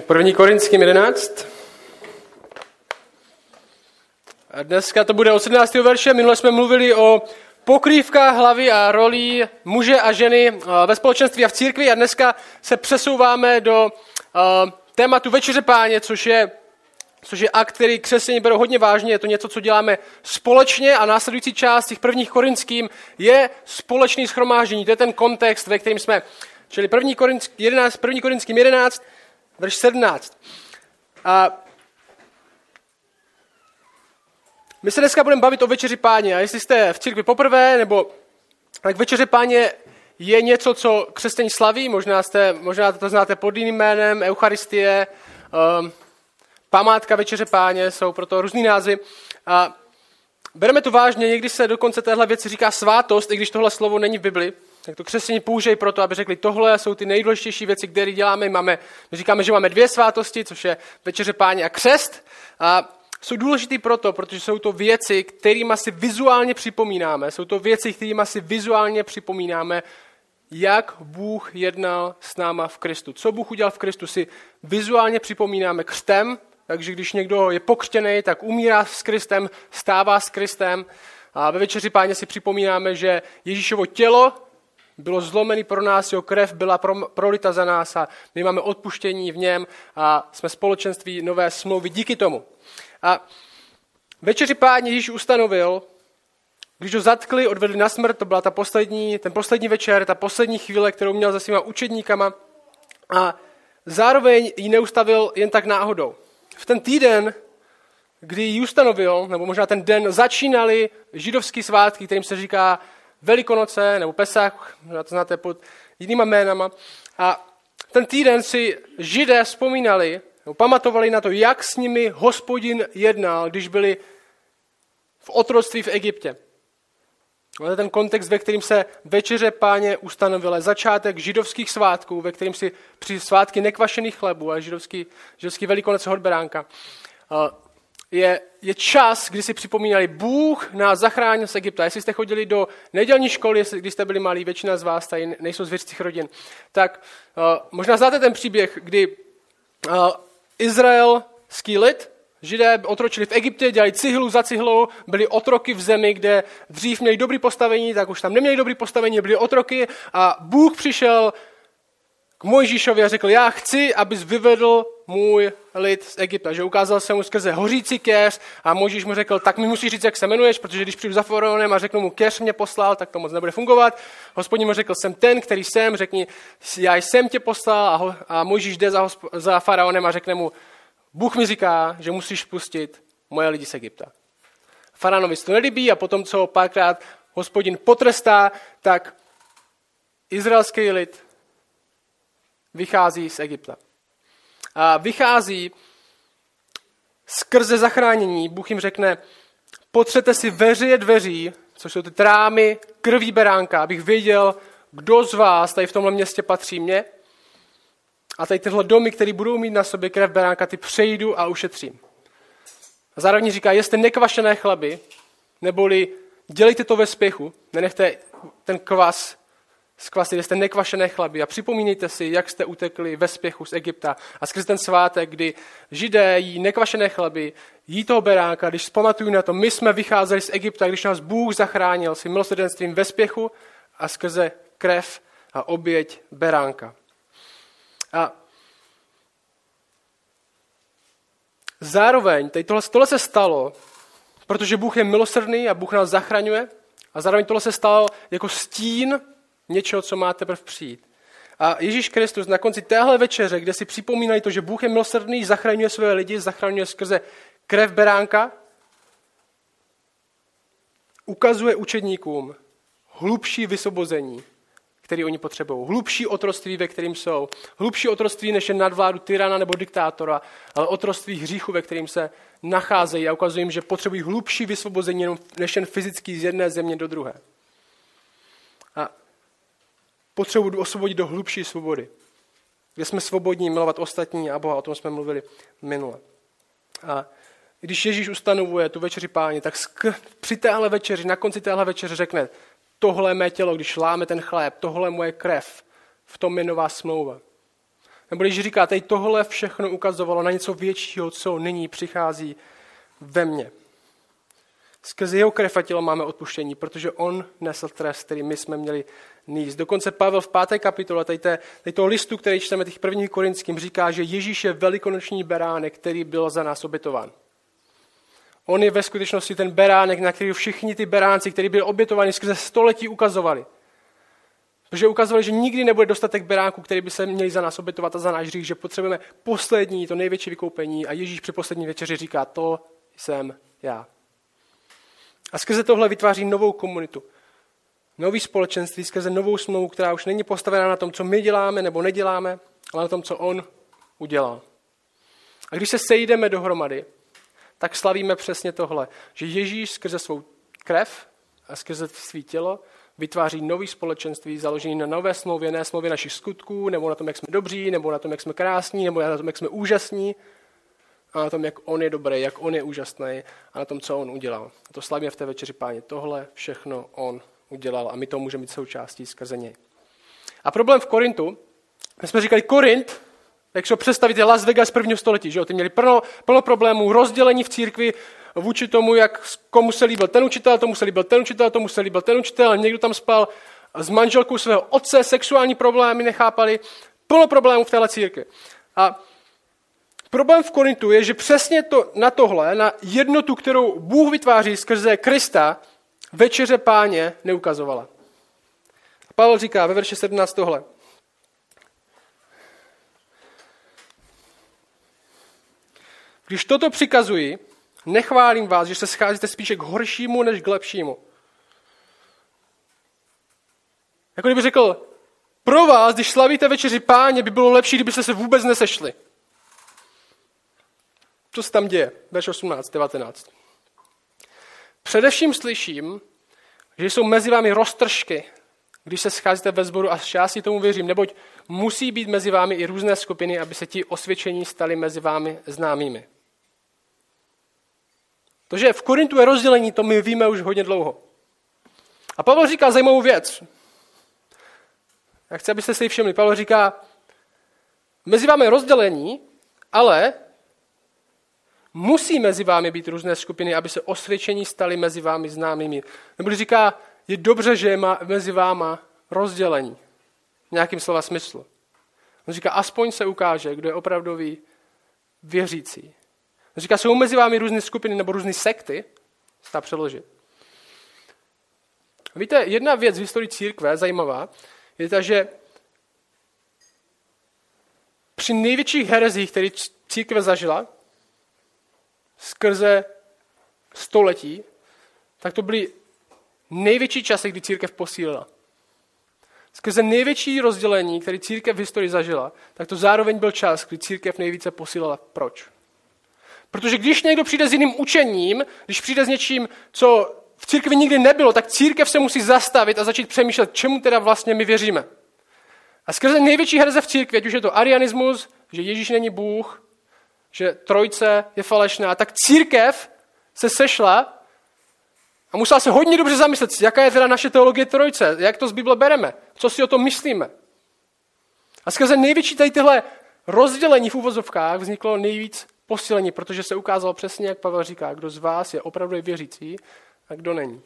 První Korinským 11. A dneska to bude od 17. verše. Minule jsme mluvili o pokrývkách hlavy a rolí muže a ženy ve společenství a v církvi a dneska se přesouváme do tématu Večeře páně, což je, což je akt, který křesťané berou hodně vážně. Je to něco, co děláme společně a následující část těch prvních korinským je společný schromáždění. To je ten kontext, ve kterým jsme. Čili první, korinský 11, první korinským 11, verš 17. A my se dneska budeme bavit o večeři páně. A jestli jste v církvi poprvé, nebo tak večeře páně je něco, co křesťaní slaví. Možná, jste, možná to znáte pod jiným jménem, Eucharistie, um, památka večeře páně, jsou proto různý názvy. A bereme to vážně, někdy se dokonce téhle věci říká svátost, i když tohle slovo není v Bibli tak to křesťané použijí proto, aby řekli, tohle jsou ty nejdůležitější věci, které děláme. Máme, my říkáme, že máme dvě svátosti, což je večeře páně a křest. A jsou důležitý proto, protože jsou to věci, kterými si vizuálně připomínáme. Jsou to věci, kterými si vizuálně připomínáme, jak Bůh jednal s náma v Kristu. Co Bůh udělal v Kristu, si vizuálně připomínáme křtem, takže když někdo je pokřtěný, tak umírá s Kristem, stává s Kristem. A ve večeři páně si připomínáme, že Ježíšovo tělo bylo zlomený pro nás, jeho krev byla prolita za nás a my máme odpuštění v něm a jsme společenství nové smlouvy díky tomu. A večeři páně Ježíš ustanovil, když ho zatkli, odvedli na smrt, to byla ta poslední, ten poslední večer, ta poslední chvíle, kterou měl se svýma učedníkama a zároveň ji neustavil jen tak náhodou. V ten týden, kdy ji ustanovil, nebo možná ten den, začínali židovský svátky, kterým se říká Velikonoce nebo Pesach, to znáte pod jinýma jménama. A ten týden si židé vzpomínali, nebo pamatovali na to, jak s nimi hospodin jednal, když byli v otroctví v Egyptě. To je ten kontext, ve kterým se večeře páně ustanovila začátek židovských svátků, ve kterým si při svátky nekvašených chlebů a židovský, židovský velikonec hodberánka je, je čas, kdy si připomínali, Bůh nás zachránil z Egypta. Jestli jste chodili do nedělní školy, když jste byli malí, většina z vás tady nejsou z věřcích rodin, tak uh, možná znáte ten příběh, kdy uh, izraelský lid, Židé otročili v Egyptě, dělali cihlu za cihlou, byli otroky v zemi, kde dřív měli dobrý postavení, tak už tam neměli dobrý postavení, byli otroky a Bůh přišel k Mojžíšovi a řekl, já chci, abys vyvedl můj lid z Egypta. Že ukázal se mu skrze hořící keř a Mojžíš mu řekl, tak mi musíš říct, jak se jmenuješ, protože když přijdu za faraonem a řeknu mu, keř mě poslal, tak to moc nebude fungovat. Hospodin mu řekl, jsem ten, který jsem, řekni, já jsem tě poslal a, ho, a Mojžíš jde za, za faraonem a řekne mu, Bůh mi říká, že musíš pustit moje lidi z Egypta. Faraonovi to nelíbí a potom, co párkrát hospodin potrestá, tak izraelský lid vychází z Egypta. A vychází skrze zachránění. Bůh jim řekne, potřete si veřeje dveří, což jsou ty trámy krví beránka, abych věděl, kdo z vás tady v tomhle městě patří mně. A tady tyhle domy, které budou mít na sobě krev beránka, ty přejdu a ušetřím. A zároveň říká, jeste nekvašené chleby, neboli dělejte to ve spěchu, nenechte ten kvas Skvasili jste nekvašené chlaby a připomínejte si, jak jste utekli ve spěchu z Egypta. A skrze ten svátek, kdy židé jí nekvašené chlaby, jí toho beránka, když zpamatuju na to, my jsme vycházeli z Egypta, když nás Bůh zachránil svým milosrdenstvím ve spěchu a skrze krev a oběť beránka. A zároveň, tohle, tohle se stalo, protože Bůh je milosrdný a Bůh nás zachraňuje, a zároveň tohle se stalo jako stín něčeho, co má teprve přijít. A Ježíš Kristus na konci téhle večeře, kde si připomínají to, že Bůh je milosrdný, zachraňuje své lidi, zachraňuje skrze krev beránka, ukazuje učedníkům hlubší vysvobození, který oni potřebují. Hlubší otroství, ve kterým jsou. Hlubší otroství, než je nadvládu tyrana nebo diktátora, ale otroství hříchu, ve kterým se nacházejí a ukazují jim, že potřebují hlubší vysvobození, než jen fyzický z jedné země do druhé. Potřebu osvobodit do hlubší svobody, kde jsme svobodní milovat ostatní a Boha, o tom jsme mluvili minule. A když Ježíš ustanovuje tu večeři páně, tak při téhle večeři, na konci téhle večeře řekne, tohle je mé tělo, když láme ten chléb, tohle je moje krev, v tom je nová smlouva. Nebo když říká, tady tohle všechno ukazovalo na něco většího, co nyní přichází ve mně. Skrze jeho krev a tělo máme odpuštění, protože on nesl trest, který my jsme měli níst. Dokonce Pavel v páté kapitole tady, té, tady toho listu, který čteme těch prvních korinským, říká, že Ježíš je velikonoční beránek, který byl za nás obětován. On je ve skutečnosti ten beránek, na který všichni ty beránci, kteří byli obětováni skrze století, ukazovali. Protože ukazovali, že nikdy nebude dostatek beránků, který by se měli za nás obětovat a za náš hřích, že potřebujeme poslední, to největší vykoupení a Ježíš při poslední večeři říká, to jsem já. A skrze tohle vytváří novou komunitu. Nový společenství skrze novou smlouvu, která už není postavená na tom, co my děláme nebo neděláme, ale na tom, co on udělal. A když se sejdeme dohromady, tak slavíme přesně tohle, že Ježíš skrze svou krev a skrze svý tělo vytváří nový společenství založený na nové smlouvě, ne smlouvě našich skutků, nebo na tom, jak jsme dobří, nebo na tom, jak jsme krásní, nebo na tom, jak jsme úžasní, a na tom, jak on je dobrý, jak on je úžasný a na tom, co on udělal. A to slavíme v té večeři páně. Tohle všechno on udělal a my to můžeme být součástí skrze něj. A problém v Korintu, my jsme říkali, Korint, jak se ho představit, je Las Vegas prvního století. Že jo? Ty měli plno, plno problémů, rozdělení v církvi vůči tomu, jak komu se líbil ten učitel, tomu se líbil ten učitel, tomu se líbil ten učitel, někdo tam spal s manželkou svého otce, sexuální problémy nechápali, plno problémů v téhle církvi. A problém v Korintu je, že přesně to, na tohle, na jednotu, kterou Bůh vytváří skrze Krista, večeře páně neukazovala. Pavel říká ve verši 17 tohle. Když toto přikazuji, nechválím vás, že se scházíte spíše k horšímu než k lepšímu. Jako kdyby řekl, pro vás, když slavíte večeři páně, by bylo lepší, kdybyste se vůbec nesešli. Co se tam děje? Verš 18, 19. Především slyším, že jsou mezi vámi roztržky, když se scházíte ve sboru a já si tomu věřím, neboť musí být mezi vámi i různé skupiny, aby se ti osvědčení stali mezi vámi známými. To, že v Korintu je rozdělení, to my víme už hodně dlouho. A Pavel říká zajímavou věc. Já chci, abyste si ji všimli. Pavel říká, mezi vámi je rozdělení, ale musí mezi vámi být různé skupiny, aby se osvědčení stali mezi vámi známými. Nebo říká, je dobře, že je mezi váma rozdělení. V nějakým slova smyslu. On říká, aspoň se ukáže, kdo je opravdový věřící. On říká, jsou mezi vámi různé skupiny nebo různé sekty, se dá přeložit. Víte, jedna věc v historii církve, zajímavá, je ta, že při největších herezích, které církve zažila, skrze století, tak to byly největší časy, kdy církev posílila. Skrze největší rozdělení, který církev v historii zažila, tak to zároveň byl čas, kdy církev nejvíce posílala. Proč? Protože když někdo přijde s jiným učením, když přijde s něčím, co v církvi nikdy nebylo, tak církev se musí zastavit a začít přemýšlet, čemu teda vlastně my věříme. A skrze největší herze v církvi, ať už je to arianismus, že Ježíš není Bůh, že trojce je falešná, tak církev se sešla a musela se hodně dobře zamyslet, jaká je teda naše teologie trojce, jak to z Bible bereme, co si o tom myslíme. A skrze největší tady tyhle rozdělení v úvozovkách vzniklo nejvíc posílení, protože se ukázalo přesně, jak Pavel říká, kdo z vás je opravdu věřící a kdo není.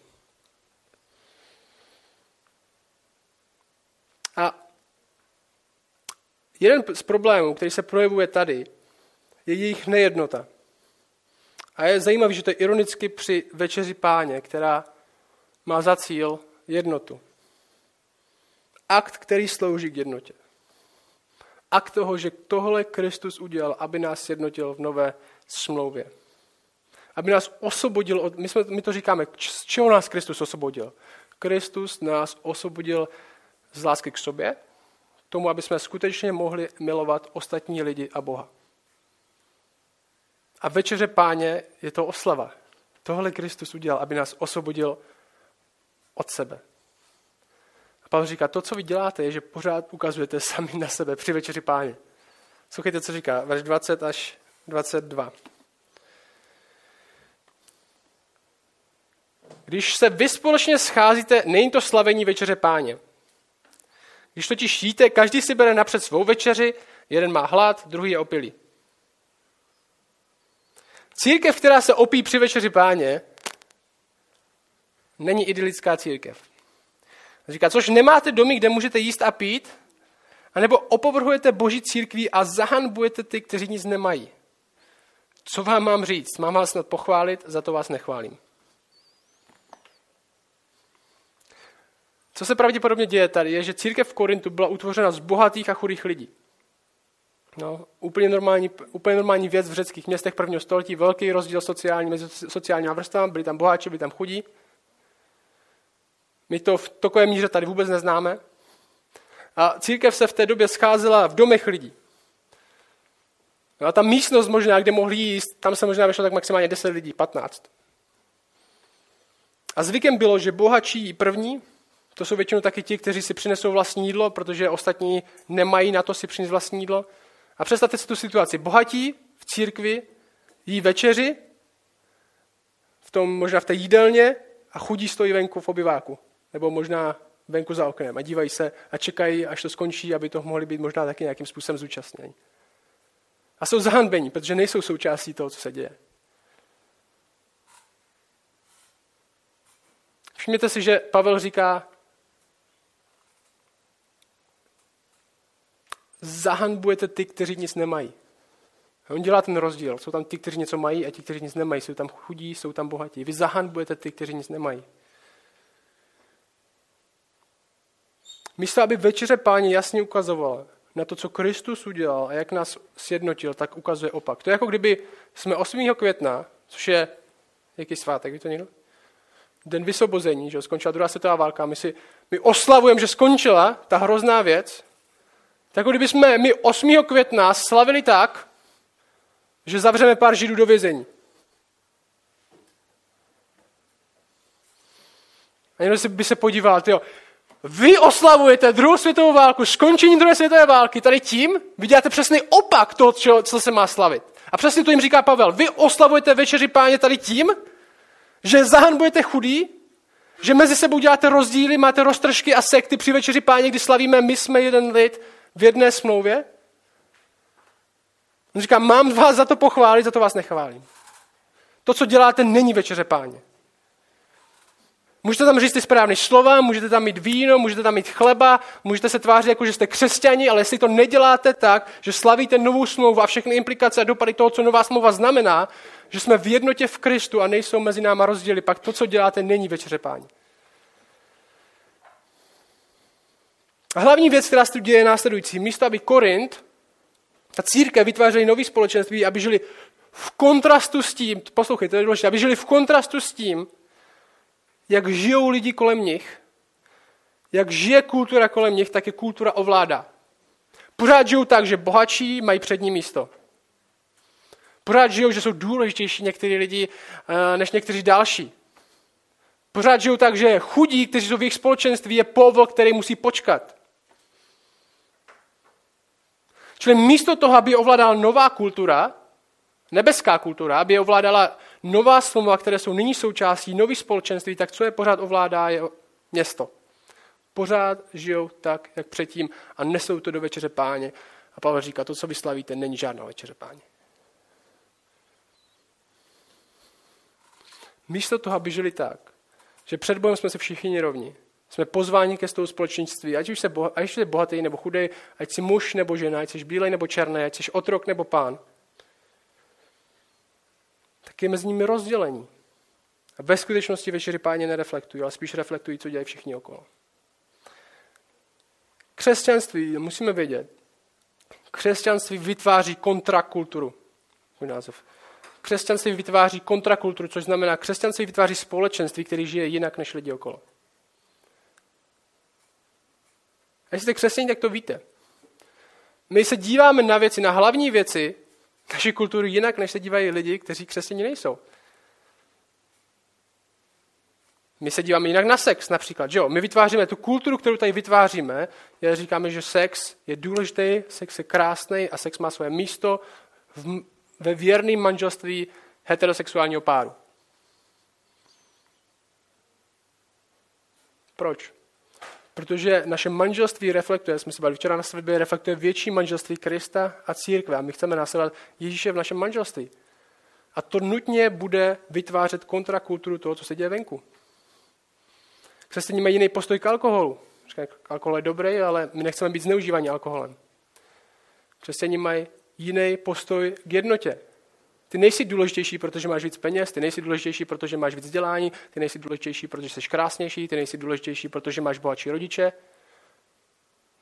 A jeden z problémů, který se projevuje tady, je jejich nejednota. A je zajímavé, že to je ironicky při večeři páně, která má za cíl jednotu. Akt, který slouží k jednotě. Akt toho, že tohle Kristus udělal, aby nás jednotil v nové smlouvě. Aby nás osvobodil od, my, jsme, my to říkáme, z čeho nás Kristus osvobodil? Kristus nás osvobodil z lásky k sobě, tomu, aby jsme skutečně mohli milovat ostatní lidi a Boha. A večeře páně je to oslava. Tohle Kristus udělal, aby nás osvobodil od sebe. A Pavel říká, to, co vy děláte, je, že pořád ukazujete sami na sebe při večeři páně. Słuchajte, co říká, verš 20 až 22. Když se vy společně scházíte, není to slavení večeře páně. Když totiž jíte, každý si bere napřed svou večeři Jeden má hlad, druhý je opilý. Církev, která se opí při večeři páně, není idylická církev. Říká, což nemáte domy, kde můžete jíst a pít, anebo opovrhujete boží církví a zahanbujete ty, kteří nic nemají. Co vám mám říct? Mám vás snad pochválit, za to vás nechválím. Co se pravděpodobně děje tady, je, že církev v Korintu byla utvořena z bohatých a chudých lidí. No, úplně, normální, úplně normální věc v řeckých městech prvního století, velký rozdíl sociální mezi sociálními vrstvami, byli tam boháči, byli tam chudí. My to v takové míře tady vůbec neznáme. A církev se v té době scházela v domech lidí. No a ta místnost možná, kde mohli jíst, tam se možná vešlo tak maximálně 10 lidí, 15. A zvykem bylo, že bohatší první, to jsou většinou taky ti, kteří si přinesou vlastní jídlo, protože ostatní nemají na to si přinést vlastní jídlo. A představte si tu situaci. Bohatí v církvi jí večeři, v tom, možná v té jídelně a chudí stojí venku v obyváku. Nebo možná venku za oknem a dívají se a čekají, až to skončí, aby to mohli být možná taky nějakým způsobem zúčastněni. A jsou zahanbení, protože nejsou součástí toho, co se děje. Všimněte si, že Pavel říká, zahanbujete ty, kteří nic nemají. A on dělá ten rozdíl. Jsou tam ty, kteří něco mají a ti, kteří nic nemají. Jsou tam chudí, jsou tam bohatí. Vy zahanbujete ty, kteří nic nemají. Místo, aby večeře páně jasně ukazovala na to, co Kristus udělal a jak nás sjednotil, tak ukazuje opak. To je jako kdyby jsme 8. května, což je, jaký svátek, ví to někdo? Den vysobození, že skončila druhá světová válka, my, si, my oslavujeme, že skončila ta hrozná věc, tak jako kdyby jsme my 8. května slavili tak, že zavřeme pár židů do vězení. A někdo by se podíval, tyjo, vy oslavujete druhou světovou válku, skončení druhé světové války, tady tím vy přesný opak toho, co se má slavit. A přesně to jim říká Pavel. Vy oslavujete večeři páně tady tím, že zahanbujete chudý, že mezi sebou děláte rozdíly, máte roztržky a sekty při večeři páně, kdy slavíme, my jsme jeden lid v jedné smlouvě. On říká, mám vás za to pochválit, za to vás nechválím. To, co děláte, není večeře páně. Můžete tam říct ty správné slova, můžete tam mít víno, můžete tam mít chleba, můžete se tvářit jako, že jste křesťani, ale jestli to neděláte tak, že slavíte novou smlouvu a všechny implikace a dopady toho, co nová smlouva znamená, že jsme v jednotě v Kristu a nejsou mezi náma rozdíly, pak to, co děláte, není večeře páni. A hlavní věc, která se tu děje, je následující. Místo, aby Korint, ta církev vytvářeli nový společenství, aby žili v kontrastu s tím, poslouchejte, to je důležité, aby žili v kontrastu s tím, jak žijou lidi kolem nich, jak žije kultura kolem nich, tak je kultura ovládá. Pořád žijou tak, že bohatší mají přední místo. Pořád žijou, že jsou důležitější někteří lidi eh, než někteří další. Pořád žijou tak, že chudí, kteří jsou v jejich společenství, je povol, který musí počkat. Čili místo toho, aby ovládala nová kultura, nebeská kultura, aby ovládala nová slova, které jsou nyní součástí nových společenství, tak co je pořád ovládá, je město. Pořád žijou tak, jak předtím a nesou to do večeře páně. A Pavel říká, to, co vy slavíte, není žádná večeře páně. Místo toho, aby žili tak, že před Bohem jsme se všichni rovni, jsme pozváni ke stolu společenství, ať už se jsi bohatý nebo chudý, ať jsi muž nebo žena, ať jsi bílej nebo černý, ať jsi otrok nebo pán – tak je mezi nimi rozdělení. A ve skutečnosti večeři páně nereflektují, ale spíš reflektují, co dělají všichni okolo. Křesťanství, musíme vědět, křesťanství vytváří kontrakulturu. Můj název. Křesťanství vytváří kontrakulturu, což znamená, křesťanství vytváří společenství, který žije jinak než lidi okolo. A jestli jste křesťaní, tak to víte. My se díváme na věci, na hlavní věci, naši kulturu jinak, než se dívají lidi, kteří křesťaní nejsou. My se díváme jinak na sex například. Že jo? My vytváříme tu kulturu, kterou tady vytváříme. Já říkáme, že sex je důležitý, sex je krásný a sex má své místo v, ve věrném manželství heterosexuálního páru. Proč? Protože naše manželství reflektuje, jsme se bavili včera na světě, reflektuje větší manželství Krista a církve. A my chceme následovat Ježíše v našem manželství. A to nutně bude vytvářet kontrakulturu toho, co se děje venku. Křesťané mají jiný postoj k alkoholu. Říkají, alkohol je dobrý, ale my nechceme být zneužívaní alkoholem. Křesťané mají jiný postoj k jednotě. Ty nejsi důležitější, protože máš víc peněz, ty nejsi důležitější, protože máš víc vzdělání, ty nejsi důležitější, protože jsi krásnější, ty nejsi důležitější, protože máš bohatší rodiče.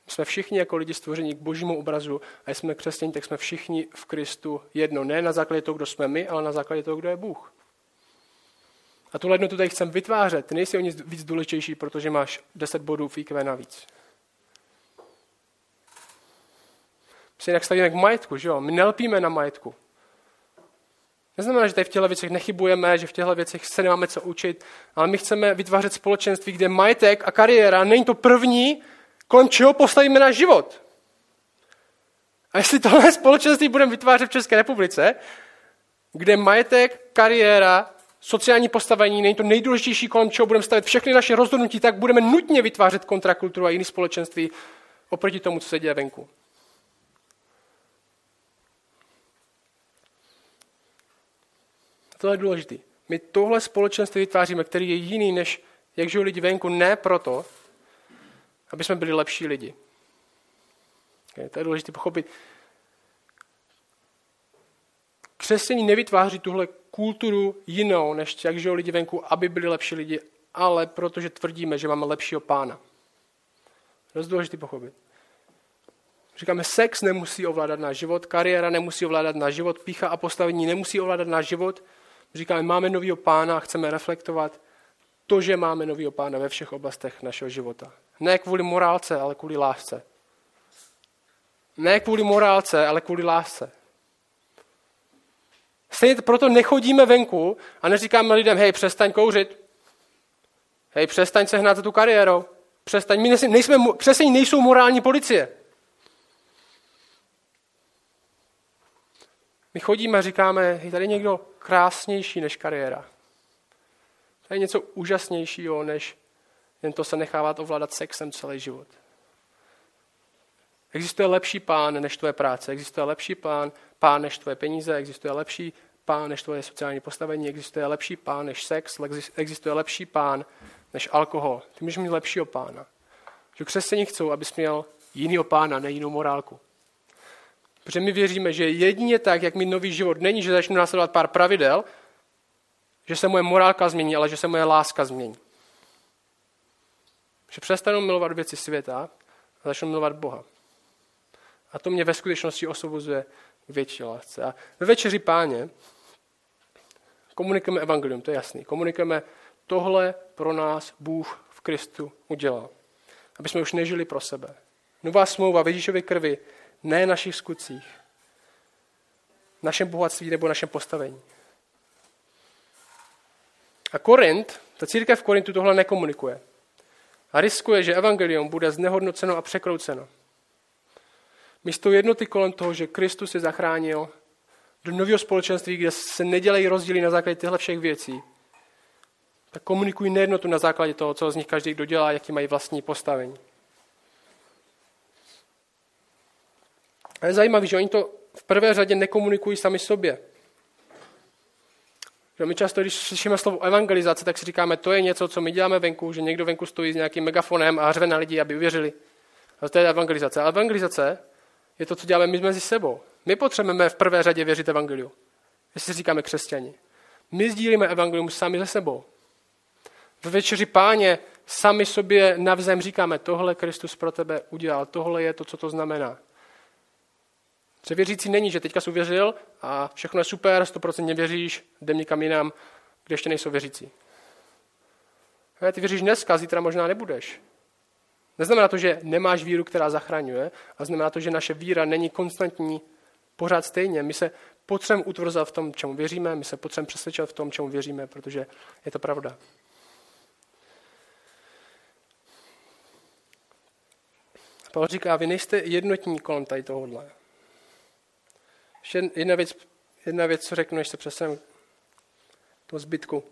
Jsme všichni jako lidi stvoření k božímu obrazu a jsme křesťaní, tak jsme všichni v Kristu jedno. Ne na základě toho, kdo jsme my, ale na základě toho, kdo je Bůh. A tu lednu tady chcem vytvářet. Ty nejsi o nic víc důležitější, protože máš 10 bodů v IQ navíc. My se jinak stavíme k majetku, že jo? My nelpíme na majetku. Neznamená, že tady v těchto věcech nechybujeme, že v těchto věcech se nemáme co učit, ale my chceme vytvářet společenství, kde majetek a kariéra není to první, kolem čeho postavíme náš život. A jestli tohle společenství budeme vytvářet v České republice, kde majetek, kariéra, sociální postavení není to nejdůležitější, kolem čeho budeme stavit všechny naše rozhodnutí, tak budeme nutně vytvářet kontrakulturu a jiné společenství oproti tomu, co se děje venku. To je důležité. My tohle společenství vytváříme, který je jiný, než jak žijou lidi venku, ne proto, aby jsme byli lepší lidi. Okay, to je důležité pochopit. Křesťaní nevytváří tuhle kulturu jinou, než jak žijou lidi venku, aby byli lepší lidi, ale protože tvrdíme, že máme lepšího pána. To je důležité pochopit. Říkáme, sex nemusí ovládat náš život, kariéra nemusí ovládat náš život, pícha a postavení nemusí ovládat náš život, Říkáme, máme novýho pána a chceme reflektovat to, že máme novýho pána ve všech oblastech našeho života. Ne kvůli morálce, ale kvůli lásce. Ne kvůli morálce, ale kvůli lásce. Stejně proto nechodíme venku a neříkáme lidem, hej, přestaň kouřit. Hej, přestaň se hnát za tu kariérou. Přestaň, my nejsme, křesení nejsou morální policie. My chodíme a říkáme, je tady někdo krásnější než kariéra. To je něco úžasnějšího, než jen to se nechávat ovládat sexem celý život. Existuje lepší pán než tvoje práce, existuje lepší pán, pán než tvoje peníze, existuje lepší pán než tvoje sociální postavení, existuje lepší pán než sex, existuje lepší pán než alkohol. Ty můžeš mít lepšího pána. Že křesťaní chcou, abys měl jinýho pána, ne jinou morálku. Protože my věříme, že jedině tak, jak mít nový život, není, že začnu následovat pár pravidel, že se moje morálka změní, ale že se moje láska změní. Že přestanu milovat věci světa a začnu milovat Boha. A to mě ve skutečnosti osvobozuje k větší lásce. A ve večeři páně komunikujeme evangelium, to je jasný. Komunikujeme, tohle pro nás Bůh v Kristu udělal. Aby jsme už nežili pro sebe. Nová smlouva v Ježíšově krvi ne našich skutcích, našem bohatství nebo našem postavení. A Korint, ta církev v Korintu tohle nekomunikuje. A riskuje, že evangelium bude znehodnoceno a překrouceno. Místo jednoty kolem toho, že Kristus je zachránil do nového společenství, kde se nedělají rozdíly na základě těchto všech věcí, tak komunikují nejednotu na základě toho, co z nich každý kdo dělá, jaký mají vlastní postavení. A je zajímavé, že oni to v prvé řadě nekomunikují sami sobě. Že my často, když slyšíme slovo evangelizace, tak si říkáme, to je něco, co my děláme venku, že někdo venku stojí s nějakým megafonem a řve na lidi, aby uvěřili. A to je evangelizace. A evangelizace je to, co děláme my mezi sebou. My potřebujeme v prvé řadě věřit evangeliu. Jestli říkáme křesťani. My sdílíme evangelium sami ze sebou. Ve večeři páně sami sobě navzájem říkáme, tohle Kristus pro tebe udělal, tohle je to, co to znamená. Že věřící není, že teďka jsi uvěřil a všechno je super, 100% věříš, jdem někam jinam, kde ještě nejsou věřící. A ty věříš dneska, zítra možná nebudeš. Neznamená to, že nemáš víru, která zachraňuje, a znamená to, že naše víra není konstantní pořád stejně. My se potřebujeme utvrzovat v tom, čemu věříme, my se potřebujeme přesvědčovat v tom, čemu věříme, protože je to pravda. Pavel říká, vy nejste jednotní kolem tady tohohle. Ještě jedna věc, jedna věc, co řeknu, než se přesem to zbytku.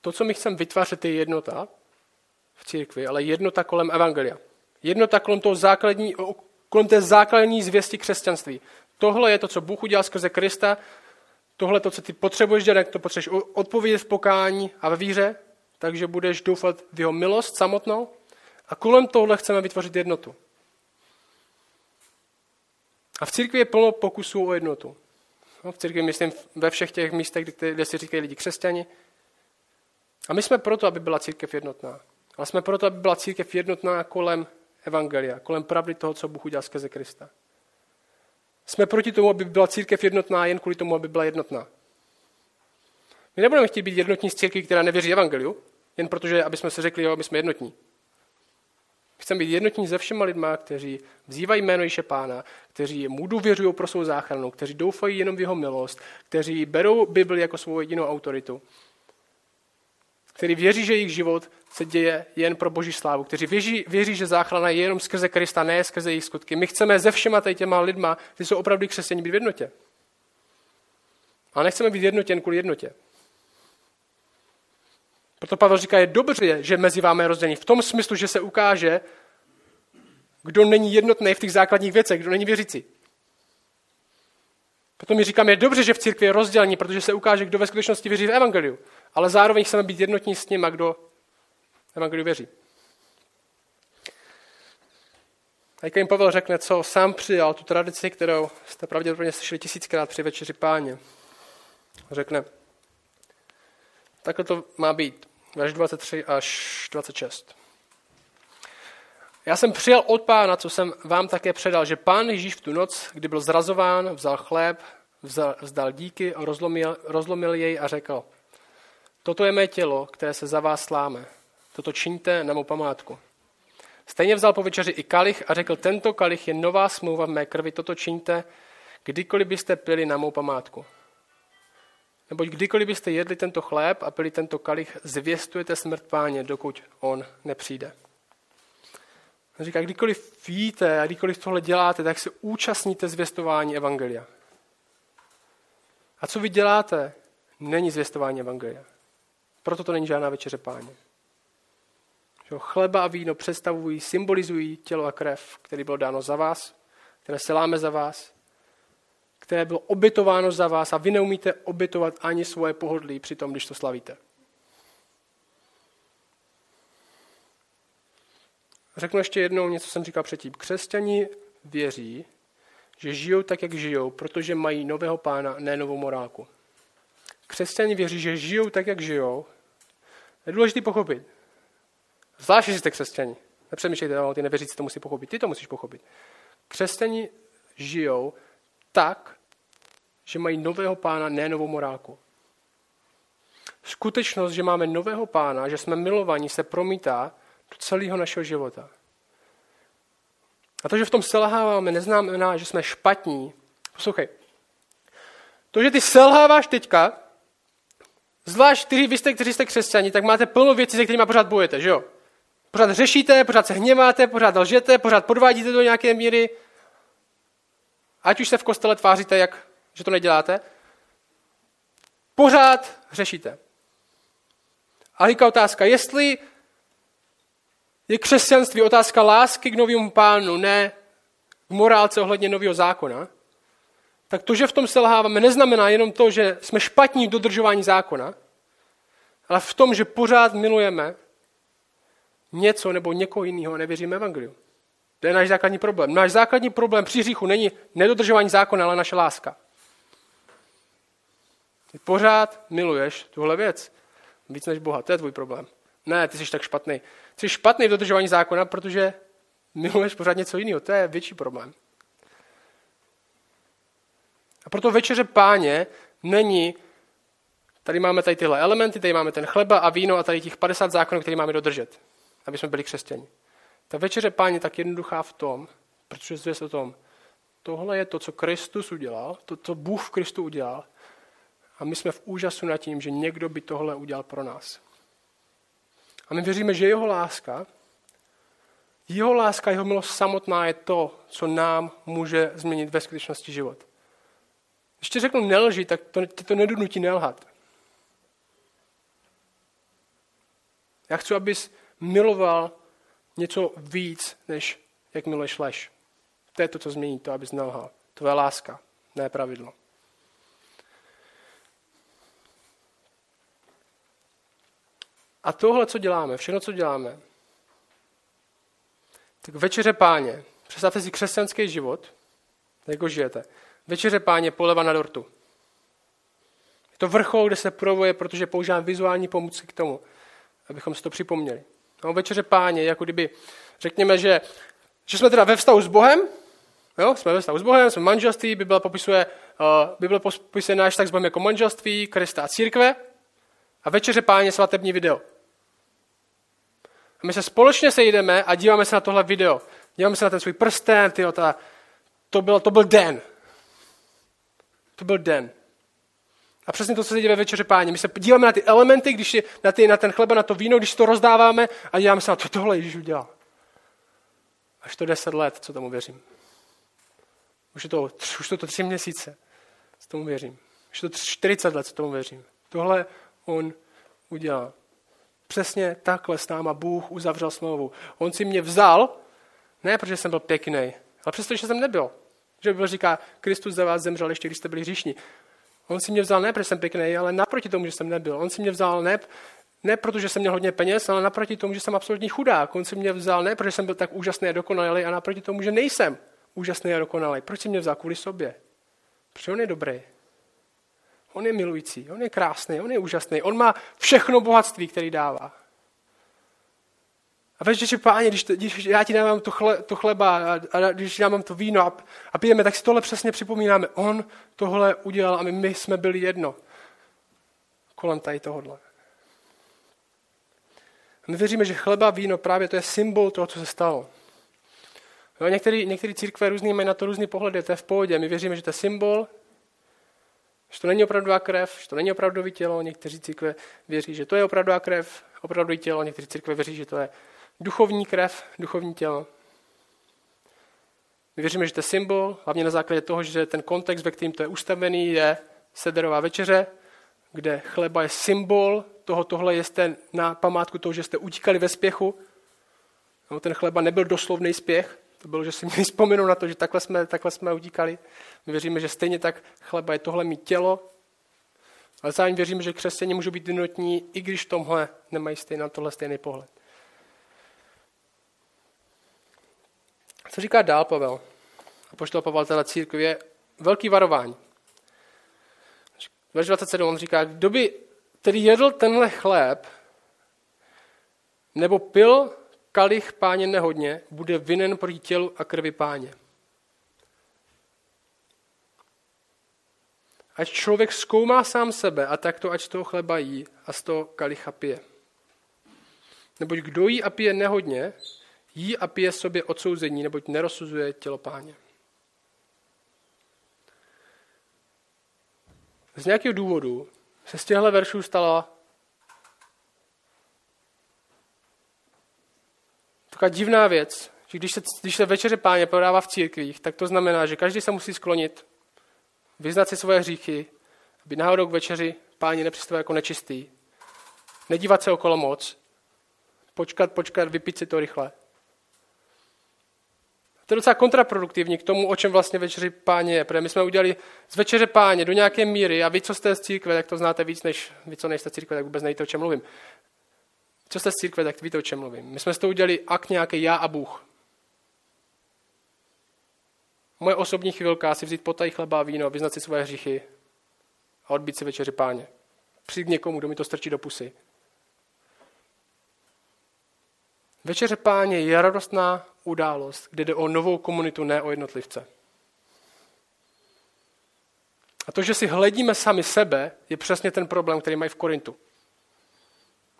To, co my chceme vytvářet, je jednota, v církvi, ale jednota kolem evangelia. Jednota kolem, toho základní, kolem té základní zvěsti křesťanství. Tohle je to, co Bůh udělal skrze Krista, tohle to, co ty potřebuješ dělat, to potřebuješ odpovědět v pokání a ve víře, takže budeš doufat v jeho milost samotnou a kolem tohle chceme vytvořit jednotu. A v církvi je plno pokusů o jednotu. No, v církvi, myslím, ve všech těch místech, kde, kde si říkají lidi křesťani. A my jsme proto, aby byla církev jednotná. Ale jsme proto, aby byla církev jednotná kolem evangelia, kolem pravdy toho, co Bůh udělal skrze Krista. Jsme proti tomu, aby byla církev jednotná jen kvůli tomu, aby byla jednotná. My nebudeme chtít být jednotní s církví, která nevěří evangeliu, jen protože, aby jsme si řekli, jo, my jsme jednotní. Chceme být jednotní se všema lidma, kteří vzývají jméno Ježíše Pána, kteří mu důvěřují pro svou záchranu, kteří doufají jenom v jeho milost, kteří berou Bibli jako svou jedinou autoritu, kteří věří, že jejich život se děje jen pro boží slávu, kteří věří, věří že záchrana je jenom skrze Krista, ne skrze jejich skutky. My chceme ze všema tady těma lidma, kteří jsou opravdu křesťaní, být v jednotě. A nechceme být jednotěn kvůli jednotě. Proto Pavel říká, je dobře, že mezi vámi je rozdělení. V tom smyslu, že se ukáže, kdo není jednotný v těch základních věcech, kdo není věřící. Potom mi říkám, je dobře, že v církvi je rozdělení, protože se ukáže, kdo ve skutečnosti věří v evangeliu. Ale zároveň chceme být jednotní s ním, a kdo evangeliu věří. A jim Pavel řekne, co sám přijal, tu tradici, kterou jste pravděpodobně slyšeli tisíckrát při večeři páně. Řekne, takhle to má být verš 23 až 26. Já jsem přijal od pána, co jsem vám také předal, že pán Ježíš v tu noc, kdy byl zrazován, vzal chléb, vzal, vzdal díky, rozlomil, rozlomil jej a řekl, toto je mé tělo, které se za vás sláme. Toto čiňte na mou památku. Stejně vzal po večeři i kalich a řekl, tento kalich je nová smlouva v mé krvi, toto čiňte, kdykoliv byste pili na mou památku. Neboť kdykoliv byste jedli tento chléb a pili tento kalich, zvěstujete smrt páně, dokud on nepřijde. On říká, kdykoliv víte a kdykoliv tohle děláte, tak se účastníte zvěstování Evangelia. A co vy děláte, není zvěstování Evangelia. Proto to není žádná večeře páně. Chleba a víno představují, symbolizují tělo a krev, který bylo dáno za vás, které se láme za vás, které bylo obětováno za vás a vy neumíte obětovat ani svoje pohodlí při tom, když to slavíte. Řeknu ještě jednou něco, jsem říkal předtím. Křesťani věří, že žijou tak, jak žijou, protože mají nového pána, ne novou morálku. Křesťani věří, že žijou tak, jak žijou. Je důležité pochopit. Zvlášť, že jste křesťani. Nepřemýšlejte, ty nevěřící to musí pochopit. Ty to musíš pochopit. Křesťani žijou tak, že mají nového pána, ne novou morálku. Skutečnost, že máme nového pána, že jsme milovaní, se promítá do celého našeho života. A to, že v tom selháváme, neznamená, že jsme špatní. Poslouchej. To, že ty selháváš teďka, zvlášť kteří, vy jste, kteří jste křesťani, tak máte plno věcí, se kterými pořád bojujete, že jo? Pořád řešíte, pořád se hněváte, pořád lžete, pořád podvádíte do nějaké míry. Ať už se v kostele tváříte, jak, že to neděláte, pořád řešíte. A říká otázka, jestli je křesťanství otázka lásky k novému pánu, ne k morálce ohledně nového zákona, tak to, že v tom selháváme, neznamená jenom to, že jsme špatní v dodržování zákona, ale v tom, že pořád milujeme něco nebo někoho jiného a nevěříme evangeliu. To je náš základní problém. Náš základní problém při hříchu není nedodržování zákona, ale naše láska. Ty pořád miluješ tuhle věc. Víc než Boha. To je tvůj problém. Ne, ty jsi tak špatný. Jsi špatný v dodržování zákona, protože miluješ pořád něco jiného. To je větší problém. A proto večeře páně není, tady máme tady tyhle elementy, tady máme ten chleba a víno a tady těch 50 zákonů, které máme dodržet, aby jsme byli křesťani. Ta večeře páně tak jednoduchá v tom, protože zvěst o tom, tohle je to, co Kristus udělal, to, co Bůh v Kristu udělal, a my jsme v úžasu nad tím, že někdo by tohle udělal pro nás. A my věříme, že jeho láska, jeho láska, jeho milost samotná je to, co nám může změnit ve skutečnosti život. Když ti řeknu nelži, tak to, tě to nedonutí nelhat. Já chci, abys miloval něco víc, než jak miluješ lež. To je to, co změní to, abys nelhal. To je láska, ne pravidlo. A tohle, co děláme, všechno, co děláme, tak večeře páně, představte si křesťanský život, jako žijete. Večeře páně poleva na dortu. Je to vrchol, kde se provoje, protože používám vizuální pomůcky k tomu, abychom si to připomněli. No, večeře páně, jako kdyby, řekněme, že, že jsme teda ve vztahu s Bohem, jo, jsme ve vztahu s Bohem, jsme manželství, Bible popisuje, uh, Bible popisuje náš tak s Bohem jako manželství, Krista a církve, a večeře páně svatební video. A my se společně sejdeme a díváme se na tohle video. Díváme se na ten svůj prsten, tyjo, ta, to, byl, to byl den. To byl den. A přesně to, co se děje ve večeře páně. My se díváme na ty elementy, když je, na, ty, na ten chleba, na to víno, když to rozdáváme a díváme se na to, tohle Ježíš udělal. Až to deset let, co tomu věřím. Už, je to, už to, to tři měsíce, co tomu věřím. Už je to 40 let, co tomu věřím. Tohle on udělal. Přesně takhle s náma Bůh uzavřel smlouvu. On si mě vzal, ne protože jsem byl pěkný, ale přesto, že jsem nebyl. Že Bible říká, Kristus za vás zemřel ještě, když jste byli hříšní. On si mě vzal ne, protože jsem pěkný, ale naproti tomu, že jsem nebyl. On si mě vzal ne, ne protože jsem měl hodně peněz, ale naproti tomu, že jsem absolutní chudák. On si mě vzal ne, protože jsem byl tak úžasný a dokonalý, a naproti tomu, že nejsem úžasný a dokonalý. Proč si mě vzal? Kvůli sobě. Protože on je dobrý. On je milující, on je krásný, on je úžasný. On má všechno bohatství, který dává. A večer, že páně, když, to, když já ti dávám to, chle, to chleba a, a když dávám to víno a, a pijeme, tak si tohle přesně připomínáme. On tohle udělal a my, my jsme byli jedno. Kolem tady tohohle. My věříme, že chleba, víno, právě to je symbol toho, co se stalo. Jo, některé, některé církve různý mají na to různý pohledy, to je v pohodě. My věříme, že to je symbol, že to není opravdová krev, že to není opravdový tělo. Někteří církve věří, že to je opravdová krev, opravdový tělo. Někteří církve věří, že to je duchovní krev, duchovní tělo. My věříme, že to je symbol, hlavně na základě toho, že ten kontext, ve kterým to je ustavený, je sederová večeře, kde chleba je symbol toho, tohle jste na památku toho, že jste utíkali ve spěchu. No, ten chleba nebyl doslovný spěch, to bylo, že si mi vzpomenu na to, že takhle jsme, takhle jsme utíkali. My věříme, že stejně tak chleba je tohle mít tělo, ale zároveň věříme, že křesťané můžou být jednotní, i když tomhle nemají stejný, na tohle stejný pohled. Co říká dál Pavel? A poštol Pavel teda církvi je velký varování. Verš 27 on říká, kdo by tedy jedl tenhle chléb, nebo pil kalich páně nehodně, bude vinen proti tělu a krvi páně. Ať člověk zkoumá sám sebe a takto ať z toho chleba jí a z toho kalicha pije. Neboť kdo jí a pije nehodně, jí a pije sobě odsouzení, neboť nerozsuzuje tělo páně. Z nějakého důvodu se z těchto veršů stala taková divná věc, že když se, když se večeře páně prodává v církvích, tak to znamená, že každý se musí sklonit, vyznat si svoje hříchy, aby náhodou k večeři páně nepřistoval jako nečistý, nedívat se okolo moc, počkat, počkat, vypít si to rychle. To je docela kontraproduktivní k tomu, o čem vlastně večeři páně je. Protože my jsme udělali z večeře páně do nějaké míry a vy, co jste z církve, tak to znáte víc, než vy, co nejste z církve, tak vůbec nevíte, o čem mluvím. Co jste z církve, tak víte, o čem mluvím. My jsme z toho udělali akt nějaký já a Bůh. Moje osobní chvilka si vzít potají chleba a víno, vyznat si svoje hříchy a odbít si večeři páně. Přijít někomu, kdo mi to strčí do pusy. Večeře páně je radostná událost, kde jde o novou komunitu, ne o jednotlivce. A to, že si hledíme sami sebe, je přesně ten problém, který mají v Korintu.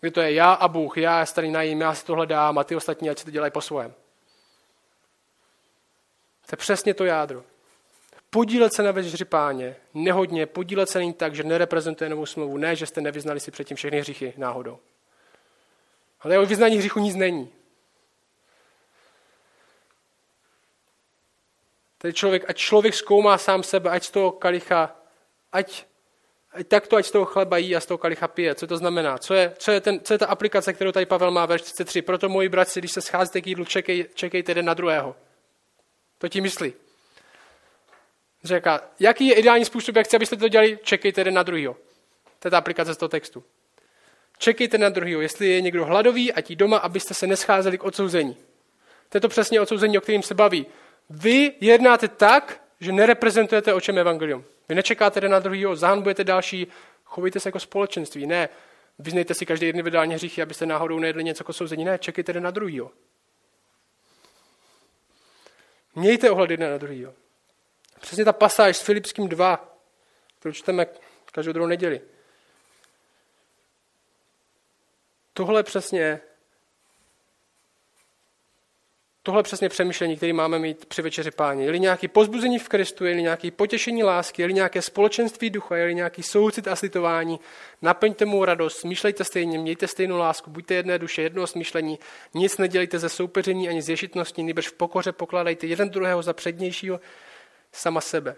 Kdy to je já a Bůh, já se tady najím, já si to hledám a ty ostatní, ať si to dělají po svém. To je přesně to jádro. Podílet se na večeři páně, nehodně, podílet se není tak, že nereprezentuje novou smlouvu, ne, že jste nevyznali si předtím všechny hříchy náhodou. Ale o vyznání hříchu nic není. Tedy člověk, ať člověk zkoumá sám sebe, ať z toho kalicha, ať, tak to ať z toho chleba jí a z toho kalicha pije. Co to znamená? Co je, co je, ten, co je ta aplikace, kterou tady Pavel má, verš 33? Proto, moji bratři, když se scházíte k jídlu, čekej, čekejte jeden na druhého. To ti myslí. Říká, jaký je ideální způsob, jak chci, abyste to dělali? Čekejte jeden na druhého. To je ta aplikace z toho textu. Čekejte na druhého. Jestli je někdo hladový, ať jí doma, abyste se nescházeli k odsouzení. To je to přesně odsouzení, o kterým se baví. Vy jednáte tak, že nereprezentujete očem evangelium. Vy nečekáte na druhého, zahanbujete další, chovejte se jako společenství. Ne, vyznejte si každý individuálně hříchy, abyste náhodou nejedli něco jako souzení. Ne, čekejte na druhého. Mějte ohled jeden na druhého. Přesně ta pasáž s Filipským 2, kterou čteme každou druhou neděli. Tohle přesně tohle přesně přemýšlení, které máme mít při večeři páně. Je-li nějaké pozbuzení v Kristu, je-li nějaké potěšení lásky, je-li nějaké společenství ducha, je-li nějaký soucit a slitování, naplňte mu radost, smýšlejte stejně, mějte stejnou lásku, buďte jedné duše, jednoho smýšlení, nic nedělejte ze soupeření ani z ješitnosti, nebož v pokoře pokládejte jeden druhého za přednějšího sama sebe.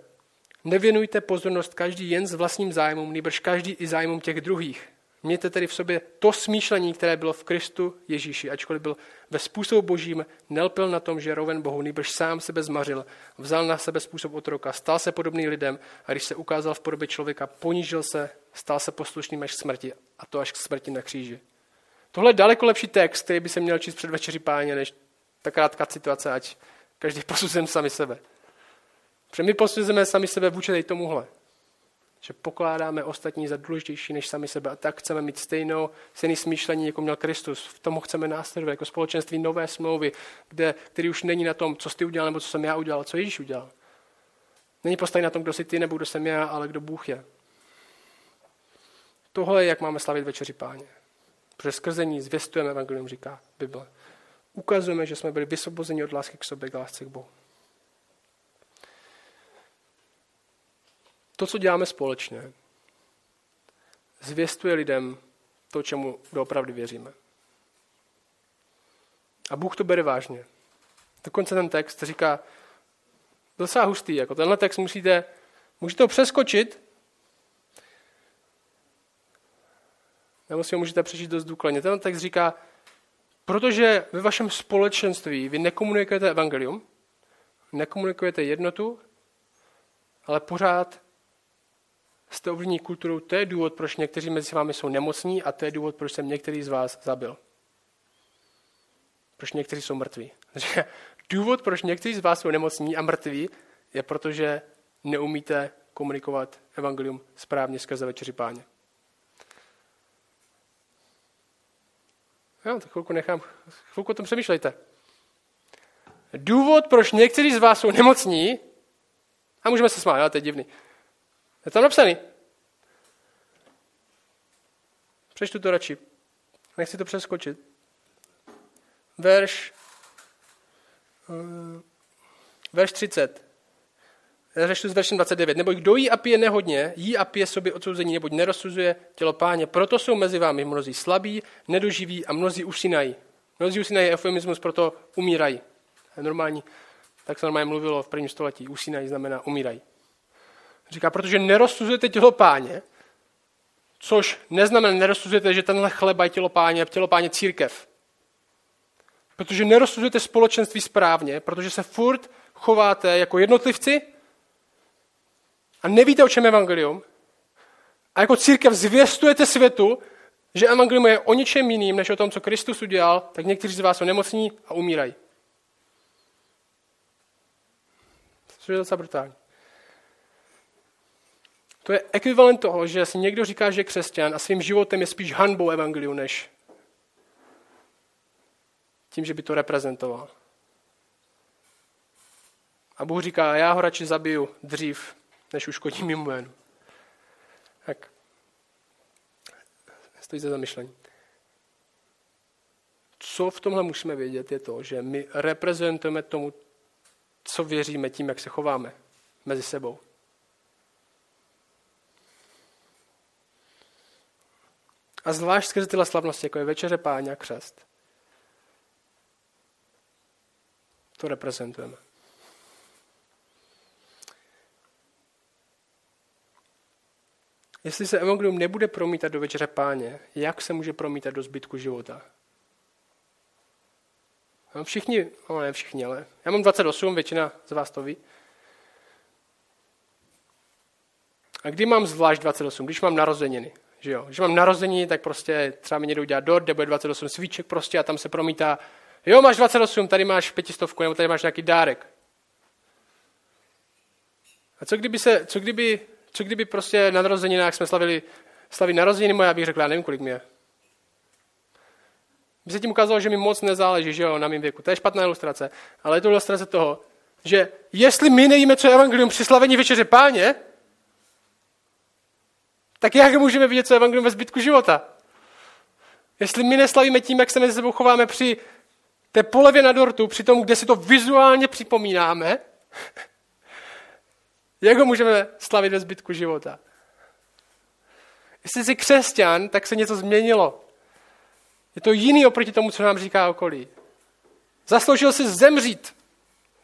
Nevěnujte pozornost každý jen s vlastním zájmům, nebož každý i zájmům těch druhých. Mějte tedy v sobě to smýšlení, které bylo v Kristu Ježíši, ačkoliv byl ve způsobu božím, nelpil na tom, že roven Bohu, nebož sám sebe zmařil, vzal na sebe způsob otroka, stal se podobný lidem a když se ukázal v podobě člověka, ponížil se, stal se poslušným až k smrti a to až k smrti na kříži. Tohle je daleko lepší text, který by se měl číst před večeří páně, než ta krátká situace, ať každý posuzujeme sami sebe. Protože my posuzujeme sami sebe vůči tomuhle že pokládáme ostatní za důležitější než sami sebe a tak chceme mít stejnou, stejný smýšlení, jako měl Kristus. V tomu chceme následovat jako společenství nové smlouvy, kde, který už není na tom, co jsi udělal, nebo co jsem já udělal, co Ježíš udělal. Není postavený na tom, kdo jsi ty, nebo kdo jsem já, ale kdo Bůh je. Tohle je, jak máme slavit večeři páně. Protože skrze ní zvěstujeme evangelium, říká Bible. Ukazujeme, že jsme byli vysvobozeni od lásky k sobě, k lásce k Bohu. To, co děláme společně, zvěstuje lidem to, čemu doopravdy věříme. A Bůh to bere vážně. Dokonce ten text říká, docela hustý, jako tenhle text musíte, můžete ho přeskočit, nebo si ho můžete přečíst dost důkladně. Ten text říká, protože ve vašem společenství vy nekomunikujete evangelium, nekomunikujete jednotu, ale pořád jste ovlivněni kulturou, to je důvod, proč někteří mezi vámi jsou nemocní a to je důvod, proč jsem některý z vás zabil. Proč někteří jsou mrtví. důvod, proč někteří z vás jsou nemocní a mrtví, je protože neumíte komunikovat evangelium správně skrze večeři páně. Jo, tak chvilku nechám, chvilku o tom přemýšlejte. Důvod, proč někteří z vás jsou nemocní, a můžeme se smát, ale to je divný. Je tam napsaný. Přečtu to radši. Nechci to přeskočit. Verš, uh, verš 30. Řeštu s veršem 29. Nebo kdo jí a pije nehodně, jí a pije sobě odsouzení, neboť nerozsuzuje tělo páně. Proto jsou mezi vámi mnozí slabí, nedoživí a mnozí usínají. Mnozí usínají eufemismus, proto umírají. Je normální, tak se normálně mluvilo v prvním století. Usínají znamená umírají. Říká, protože nerozsuzujete tělo páně, což neznamená, nerozsuzujete, že tenhle chleba je tělo páně, tělo páně církev. Protože nerozsuzujete společenství správně, protože se furt chováte jako jednotlivci a nevíte, o čem je evangelium. A jako církev zvěstujete světu, že evangelium je o ničem jiným, než o tom, co Kristus udělal, tak někteří z vás jsou nemocní a umírají. To je docela brutální. To je ekvivalent toho, že si někdo říká, že je křesťan a svým životem je spíš hanbou evangeliu, než tím, že by to reprezentoval. A Bůh říká, já ho radši zabiju dřív, než uškodím jim jménu. Tak. Stojí za zamyšlení. Co v tomhle musíme vědět, je to, že my reprezentujeme tomu, co věříme tím, jak se chováme mezi sebou. A zvlášť skrze tyhle slavnosti, jako je večeře páně a křest. To reprezentujeme. Jestli se evangelium nebude promítat do večeře páně, jak se může promítat do zbytku života? No, všichni, no ne všichni, ale já mám 28, většina z vás to ví. A kdy mám zvlášť 28? Když mám narozeniny. Že jo? Když mám narozeniny, tak prostě třeba mi někdo udělá dort, kde bude 28 svíček prostě a tam se promítá, jo, máš 28, tady máš pětistovku, nebo tady máš nějaký dárek. A co kdyby, se, co kdyby, co kdyby prostě na narozeninách jsme slavili, slavili narozeniny moje, já bych řekl, já nevím, kolik mě. By se tím ukázalo, že mi moc nezáleží, že jo, na mém věku. To je špatná ilustrace. Ale je to ilustrace toho, že jestli my nejíme, co je evangelium při slavení večeře páně, tak jak můžeme vidět, co je evangelium ve zbytku života? Jestli my neslavíme tím, jak se mezi sebou chováme při té polevě na dortu, při tom, kde si to vizuálně připomínáme, jak ho můžeme slavit ve zbytku života? Jestli jsi křesťan, tak se něco změnilo. Je to jiný oproti tomu, co nám říká okolí. Zasloužil si zemřít,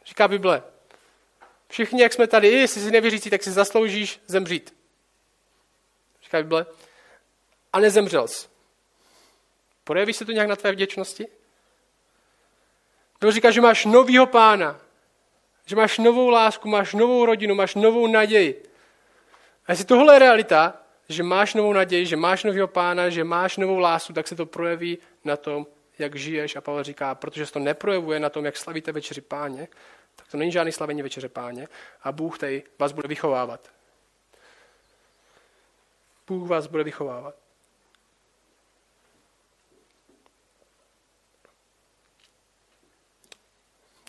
říká Bible. Všichni, jak jsme tady, jestli jsi nevěřící, tak si zasloužíš zemřít. Říká Bible. A nezemřel jsi. Projeví se to nějak na tvé vděčnosti? Bible říká, že máš novýho pána, že máš novou lásku, máš novou rodinu, máš novou naději. A jestli tohle je realita, že máš novou naději, že máš nového pána, že máš novou lásku, tak se to projeví na tom, jak žiješ. A Pavel říká, protože se to neprojevuje na tom, jak slavíte večeři páně, tak to není žádný slavení večeře páně a Bůh tady vás bude vychovávat. Bůh vás bude vychovávat.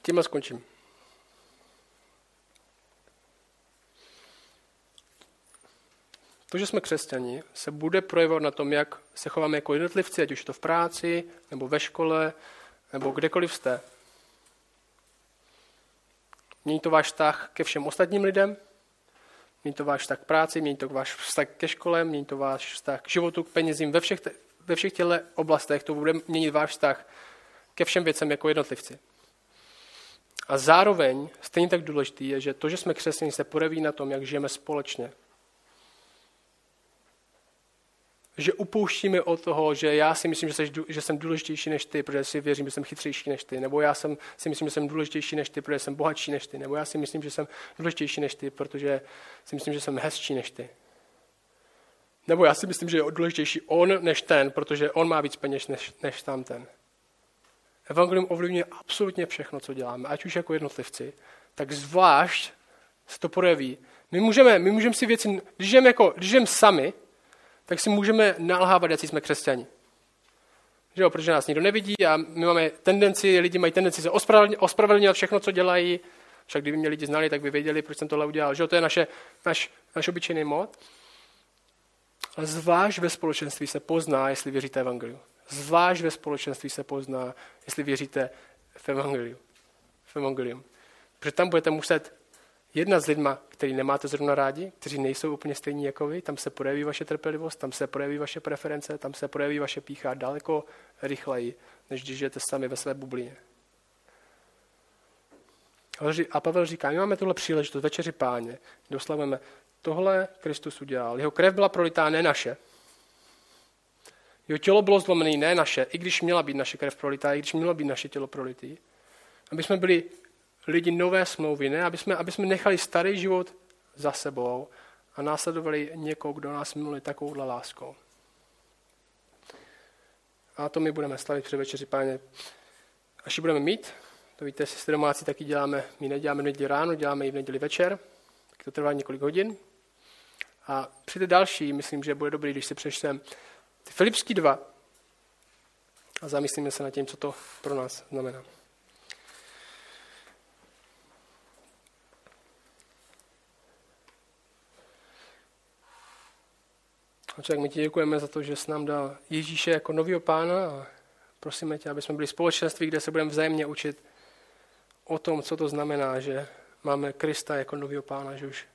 Tím skončím. To, že jsme křesťani, se bude projevovat na tom, jak se chováme jako jednotlivci, ať už to v práci, nebo ve škole, nebo kdekoliv jste. Mění to váš vztah ke všem ostatním lidem, mění to váš vztah k práci, mění to váš vztah ke škole, mění to váš vztah k životu, k penězím, ve všech, ve všech těchto oblastech to bude měnit váš vztah ke všem věcem jako jednotlivci. A zároveň stejně tak důležitý je, že to, že jsme křesťané, se projeví na tom, jak žijeme společně. Že upouštíme od toho, že já si myslím, že, jsi, že jsem důležitější než ty, protože si věřím, že jsem chytřejší než ty, nebo já jsem, si myslím, že jsem důležitější než ty, protože jsem bohatší než ty, nebo já si myslím, že jsem důležitější než ty, protože si myslím, že jsem hezčí než ty. Nebo já si myslím, že je důležitější on než ten, protože on má víc peněz než, než tamten. Evangelium ovlivňuje absolutně všechno, co děláme, ať už jako jednotlivci, tak zvlášť se to projeví. My můžeme, my můžeme si věci, když žijeme, jako, když žijeme sami, tak si můžeme nalhávat, jak jsme křesťani. Že jo, protože nás nikdo nevidí a my máme tendenci, lidi mají tendenci se ospravedlňovat všechno, co dělají. Však kdyby mě lidi znali, tak by věděli, proč jsem tohle udělal. Že jo, to je naše, naš, naš obyčejný mod. Ale zvlášť ve společenství se pozná, jestli věříte evangeliu. Zvlášť ve společenství se pozná, jestli věříte v evangeliu. V evangelium. Protože tam budete muset Jedna s lidma, který nemáte zrovna rádi, kteří nejsou úplně stejní jako vy, tam se projeví vaše trpělivost, tam se projeví vaše preference, tam se projeví vaše pícha daleko rychleji, než když žijete sami ve své bublině. A Pavel říká, my máme tuhle příležitost večeři páně, doslavujeme, tohle Kristus udělal. Jeho krev byla prolitá, ne naše. Jeho tělo bylo zlomené, ne naše, i když měla být naše krev prolitá, i když mělo být naše tělo prolitý. Aby jsme byli lidi nové smlouvy, ne? Aby jsme, aby jsme nechali starý život za sebou a následovali někoho, kdo nás miluje takovouhle láskou. A to my budeme slavit při večeři, páně. Až ji budeme mít, to víte, jste domácí, taky děláme, my neděláme v neděli ráno, děláme i v neděli večer, tak to trvá několik hodin. A při té další, myslím, že bude dobrý, když si přečtem Filipský 2 a zamyslíme se nad tím, co to pro nás znamená. Oče, my ti děkujeme za to, že jsi nám dal Ježíše jako nového pána a prosíme tě, aby jsme byli společenství, kde se budeme vzájemně učit o tom, co to znamená, že máme Krista jako nového pána, že už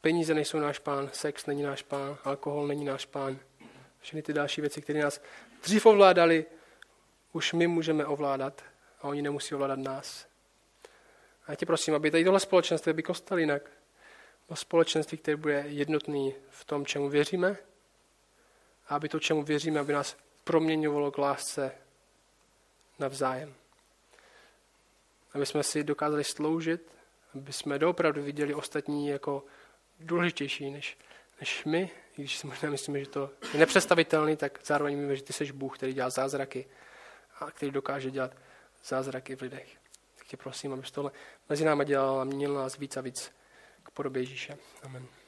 peníze nejsou náš pán, sex není náš pán, alkohol není náš pán. Všechny ty další věci, které nás dřív ovládali, už my můžeme ovládat a oni nemusí ovládat nás. A já tě prosím, aby tady tohle společenství by kostel jinak o společenství, které bude jednotný v tom, čemu věříme, a aby to, čemu věříme, aby nás proměňovalo k lásce navzájem. Aby jsme si dokázali sloužit, aby jsme doopravdu viděli ostatní jako důležitější než, než my, i když si možná myslíme, že to je nepředstavitelný, tak zároveň víme, že ty jsi Bůh, který dělá zázraky a který dokáže dělat zázraky v lidech. Tak tě prosím, abys tohle mezi námi dělal a měnil nás víc a víc k podobě Ježíše. Amen.